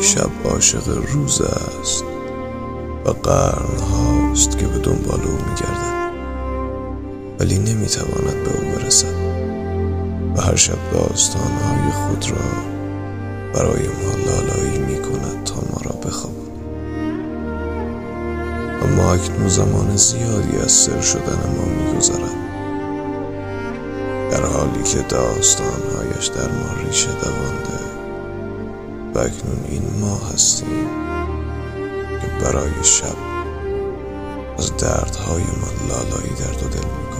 شب عاشق روز است و قرن هاست که به دنبال او میگردد. ولی نمی‌تواند به او برسد و هر شب داستانهای خود را برای ما لالایی می‌کند تا ما را بخوابد. اما اکنون زمان زیادی از سر شدن ما میگذرد. در حالی که داستانهایش در ما ریشه دوانده اکنون این ما هستیم که برای شب از دردهای ما لالایی در دو دل می‌کنیم.